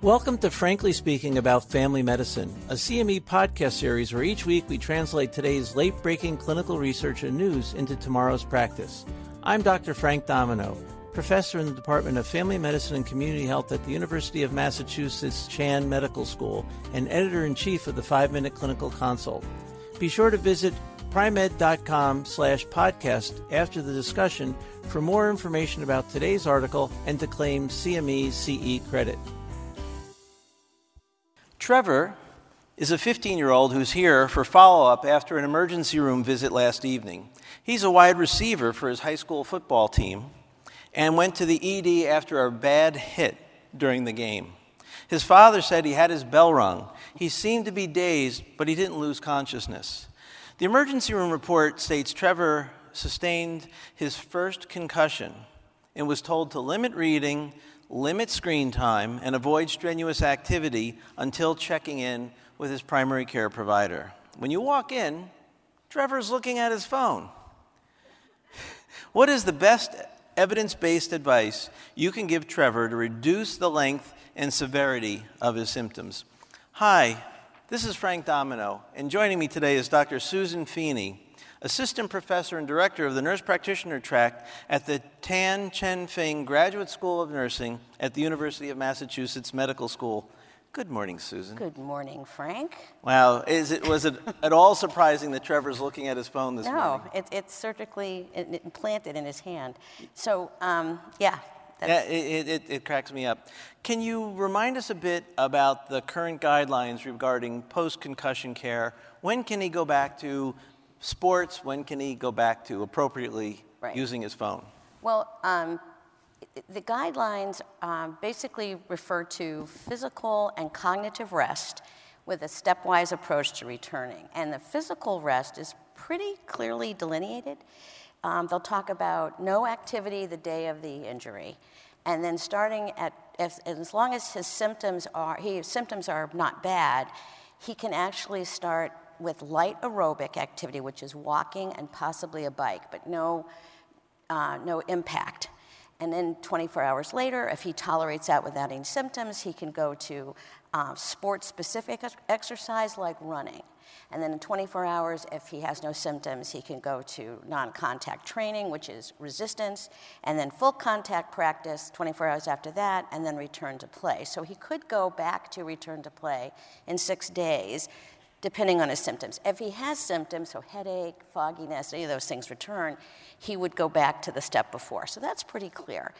Welcome to Frankly Speaking About Family Medicine, a CME podcast series where each week we translate today's late breaking clinical research and news into tomorrow's practice. I'm Dr. Frank Domino, professor in the Department of Family Medicine and Community Health at the University of Massachusetts Chan Medical School and editor in chief of the Five Minute Clinical Consult. Be sure to visit pri-med.com slash podcast after the discussion for more information about today's article and to claim CME CE credit. Trevor is a 15 year old who's here for follow up after an emergency room visit last evening. He's a wide receiver for his high school football team and went to the ED after a bad hit during the game. His father said he had his bell rung. He seemed to be dazed, but he didn't lose consciousness. The emergency room report states Trevor sustained his first concussion and was told to limit reading, limit screen time, and avoid strenuous activity until checking in with his primary care provider. When you walk in, Trevor's looking at his phone. What is the best evidence based advice you can give Trevor to reduce the length and severity of his symptoms? Hi, this is Frank Domino, and joining me today is Dr. Susan Feeney assistant professor and director of the nurse practitioner track at the Tan Chingfen Graduate School of Nursing at the University of Massachusetts Medical School. Good morning, Susan. Good morning, Frank. Wow, is it was it at all surprising that Trevor's looking at his phone this no, morning? No, it, it's surgically implanted in his hand. So, um, yeah. Yeah, it, it, it cracks me up. Can you remind us a bit about the current guidelines regarding post concussion care? When can he go back to sports, when can he go back to appropriately right. using his phone? Well, um, the guidelines um, basically refer to physical and cognitive rest with a stepwise approach to returning. And the physical rest is pretty clearly delineated. Um, they'll talk about no activity the day of the injury. And then starting at, if, as long as his symptoms are, his symptoms are not bad, he can actually start with light aerobic activity, which is walking and possibly a bike, but no, uh, no impact. And then 24 hours later, if he tolerates that without any symptoms, he can go to uh, sports specific exercise like running. And then in 24 hours, if he has no symptoms, he can go to non contact training, which is resistance, and then full contact practice 24 hours after that, and then return to play. So he could go back to return to play in six days depending on his symptoms. If he has symptoms, so headache, fogginess, any of those things return, he would go back to the step before. So that's pretty clear.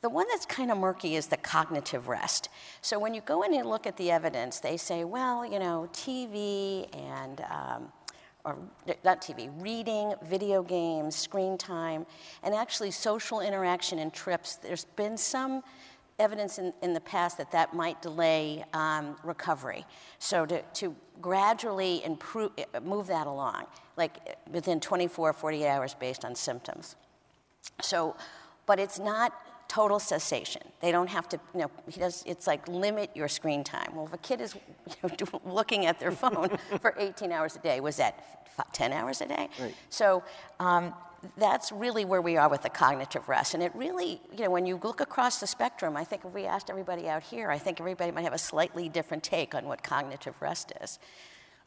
The one that's kind of murky is the cognitive rest. So when you go in and look at the evidence, they say, well, you know, TV and, um, or not TV, reading, video games, screen time, and actually social interaction and trips. There's been some evidence in, in the past that that might delay um, recovery. So to, to gradually improve, move that along, like within 24 or 48 hours based on symptoms. So, but it's not total cessation. They don't have to, you know, he does, it's like limit your screen time. Well, if a kid is you know, looking at their phone for 18 hours a day, was that 10 hours a day? Right. So um, that's really where we are with the cognitive rest. And it really, you know, when you look across the spectrum, I think if we asked everybody out here, I think everybody might have a slightly different take on what cognitive rest is.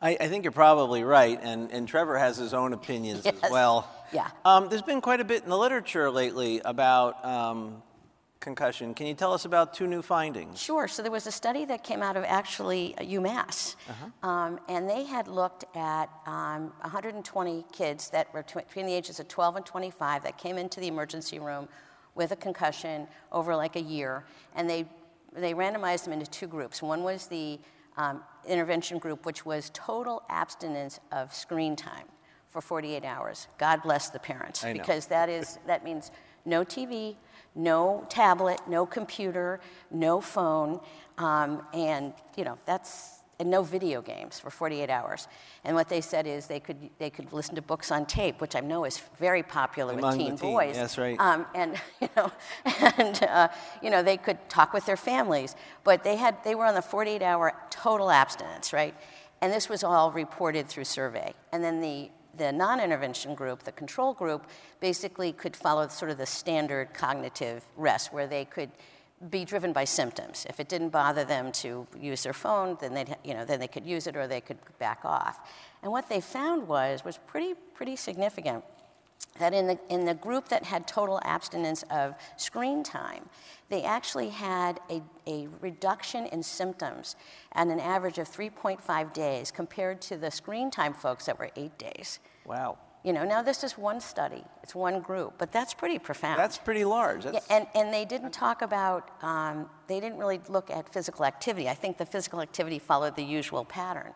I, I think you're probably right, and, and Trevor has his own opinions yes. as well. Yeah. Um, there's been quite a bit in the literature lately about um, concussion. Can you tell us about two new findings? Sure. So there was a study that came out of actually UMass, uh-huh. um, and they had looked at um, 120 kids that were between the ages of 12 and 25 that came into the emergency room with a concussion over like a year, and they they randomized them into two groups. One was the um, intervention group, which was total abstinence of screen time for 48 hours. God bless the parents, because that is that means no TV, no tablet, no computer, no phone, um, and you know that's and no video games for 48 hours. And what they said is they could they could listen to books on tape, which I know is very popular Among with teen, teen boys. That's right. Um, and you know, and uh, you know they could talk with their families, but they had they were on the 48-hour total abstinence, right? And this was all reported through survey. And then the the non intervention group, the control group, basically could follow sort of the standard cognitive rest where they could be driven by symptoms. If it didn't bother them to use their phone, then they you know then they could use it or they could back off. And what they found was was pretty pretty significant that in the, in the group that had total abstinence of screen time, they actually had a, a reduction in symptoms at an average of 3.5 days compared to the screen time folks that were eight days. Wow. You know, now this is one study, it's one group, but that's pretty profound. That's pretty large. That's... Yeah, and, and they didn't talk about, um, they didn't really look at physical activity. I think the physical activity followed the usual pattern.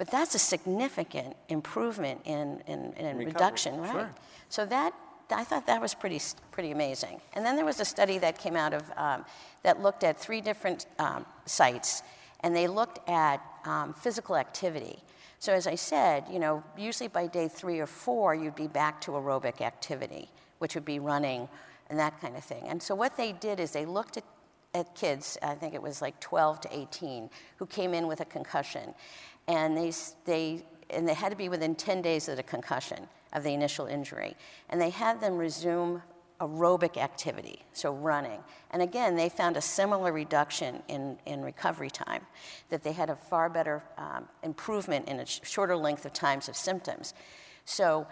But that's a significant improvement in, in, in reduction, right? Sure. So that, I thought that was pretty, pretty amazing. And then there was a study that came out of, um, that looked at three different um, sites, and they looked at um, physical activity. So as I said, you know, usually by day three or four, you'd be back to aerobic activity, which would be running and that kind of thing. And so what they did is they looked at, at kids, I think it was like 12 to 18, who came in with a concussion and they, they, and they had to be within 10 days of the concussion of the initial injury. And they had them resume aerobic activity, so running. And again, they found a similar reduction in, in recovery time, that they had a far better um, improvement in a sh- shorter length of times of symptoms. So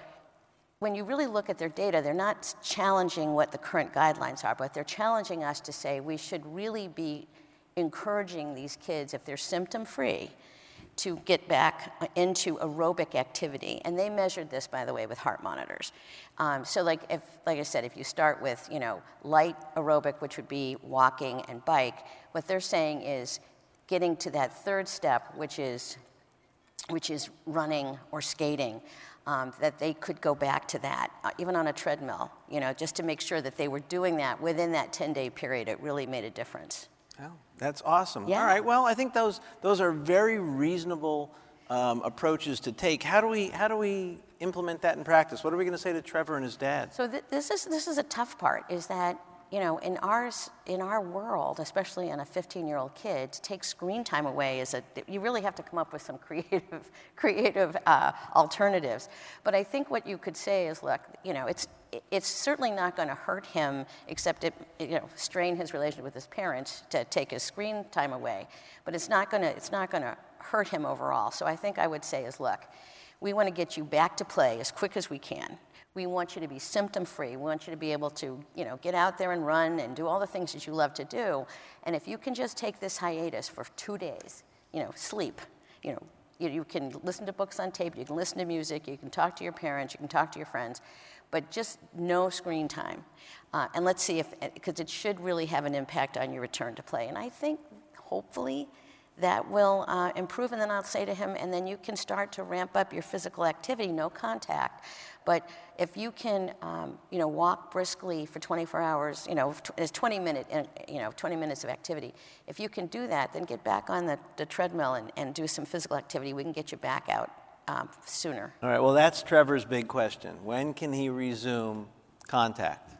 when you really look at their data, they're not challenging what the current guidelines are, but they're challenging us to say we should really be encouraging these kids, if they're symptom free, to get back into aerobic activity. And they measured this, by the way, with heart monitors. Um, so, like, if, like I said, if you start with, you know, light aerobic, which would be walking and bike, what they're saying is getting to that third step, which is, which is running or skating. Um, that they could go back to that, uh, even on a treadmill, you know, just to make sure that they were doing that within that 10 day period. It really made a difference. Oh, that's awesome. Yeah. All right. Well, I think those those are very reasonable um, approaches to take. How do we how do we implement that in practice? What are we going to say to Trevor and his dad? So th- this is this is a tough part. Is that you know in ours in our world, especially in a 15-year-old kid, to take screen time away is a you really have to come up with some creative creative uh, alternatives. But I think what you could say is, look, you know, it's it's certainly not going to hurt him, except it you know strain his relationship with his parents to take his screen time away. But it's not going to it's not going to hurt him overall. So I think I would say is look, we want to get you back to play as quick as we can. We want you to be symptom free. We want you to be able to, you know, get out there and run and do all the things that you love to do. And if you can just take this hiatus for two days, you know, sleep, you know, you, you can listen to books on tape, you can listen to music, you can talk to your parents, you can talk to your friends, but just no screen time. Uh, and let's see if, because it should really have an impact on your return to play. And I think, hopefully, that will uh, improve. And then I'll say to him, and then you can start to ramp up your physical activity, no contact. But if you can, um, you know, walk briskly for 24 hours, you know, it's 20 minute, uh, you know, 20 minutes of activity. If you can do that, then get back on the, the treadmill and, and do some physical activity. We can get you back out um, sooner. All right. Well, that's Trevor's big question. When can he resume contact?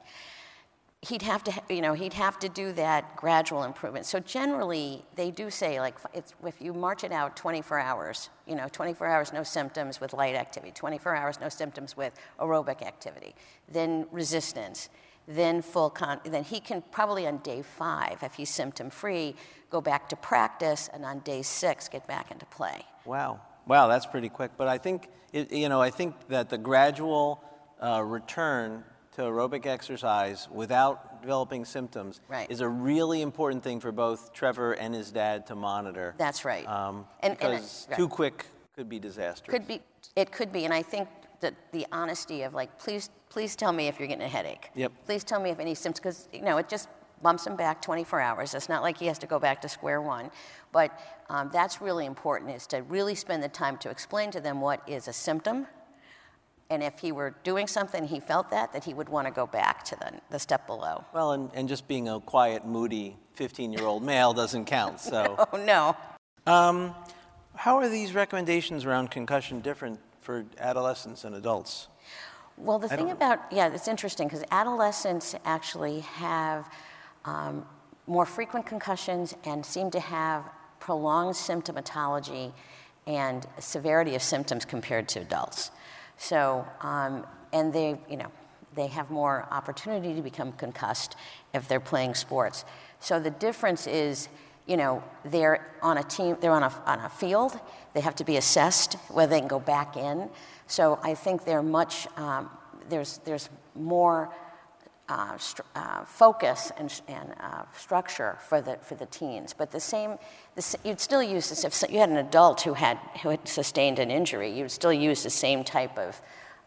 He'd have to, you know, he'd have to do that gradual improvement. So generally, they do say like if you march it out 24 hours, you know, 24 hours no symptoms with light activity, 24 hours no symptoms with aerobic activity, then resistance, then full con, then he can probably on day five, if he's symptom free, go back to practice, and on day six get back into play. Wow, wow, that's pretty quick. But I think, it, you know, I think that the gradual uh, return to aerobic exercise without developing symptoms right. is a really important thing for both Trevor and his dad to monitor. That's right. Um, and, because and, right. too quick could be disastrous. Could be. It could be, and I think that the honesty of like, please, please tell me if you're getting a headache. Yep. Please tell me if any symptoms, because you know it just bumps him back 24 hours. It's not like he has to go back to square one. But um, that's really important is to really spend the time to explain to them what is a symptom and if he were doing something, he felt that, that he would want to go back to the, the step below. Well, and, and just being a quiet, moody 15 year old male doesn't count, so. oh, no. Um, how are these recommendations around concussion different for adolescents and adults? Well, the thing about, yeah, it's interesting because adolescents actually have um, more frequent concussions and seem to have prolonged symptomatology and severity of symptoms compared to adults. So, um, and they, you know, they have more opportunity to become concussed if they're playing sports. So the difference is, you know, they're on a team, they're on a, on a field, they have to be assessed whether they can go back in. So I think they're much, um, there's, there's more uh, uh, focus and, and uh, structure for the, for the teens. But the same, the, you'd still use this, if you had an adult who had, who had sustained an injury, you'd still use the same type of,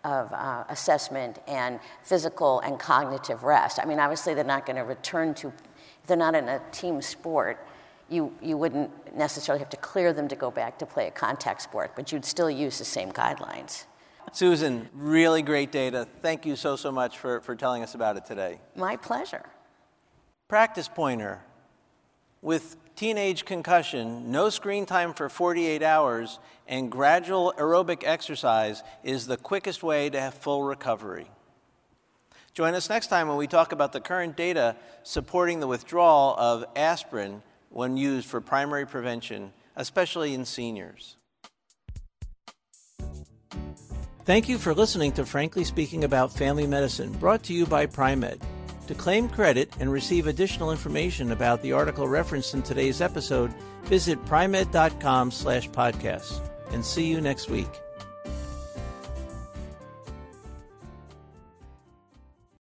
of uh, assessment and physical and cognitive rest. I mean, obviously, they're not going to return to, if they're not in a team sport, you, you wouldn't necessarily have to clear them to go back to play a contact sport, but you'd still use the same guidelines. Susan, really great data. Thank you so, so much for, for telling us about it today. My pleasure. Practice pointer. With teenage concussion, no screen time for 48 hours, and gradual aerobic exercise is the quickest way to have full recovery. Join us next time when we talk about the current data supporting the withdrawal of aspirin when used for primary prevention, especially in seniors. Thank you for listening to Frankly Speaking About Family Medicine, brought to you by Pri-Med. To claim credit and receive additional information about the article referenced in today's episode, visit pri-med.com slash podcasts. And see you next week.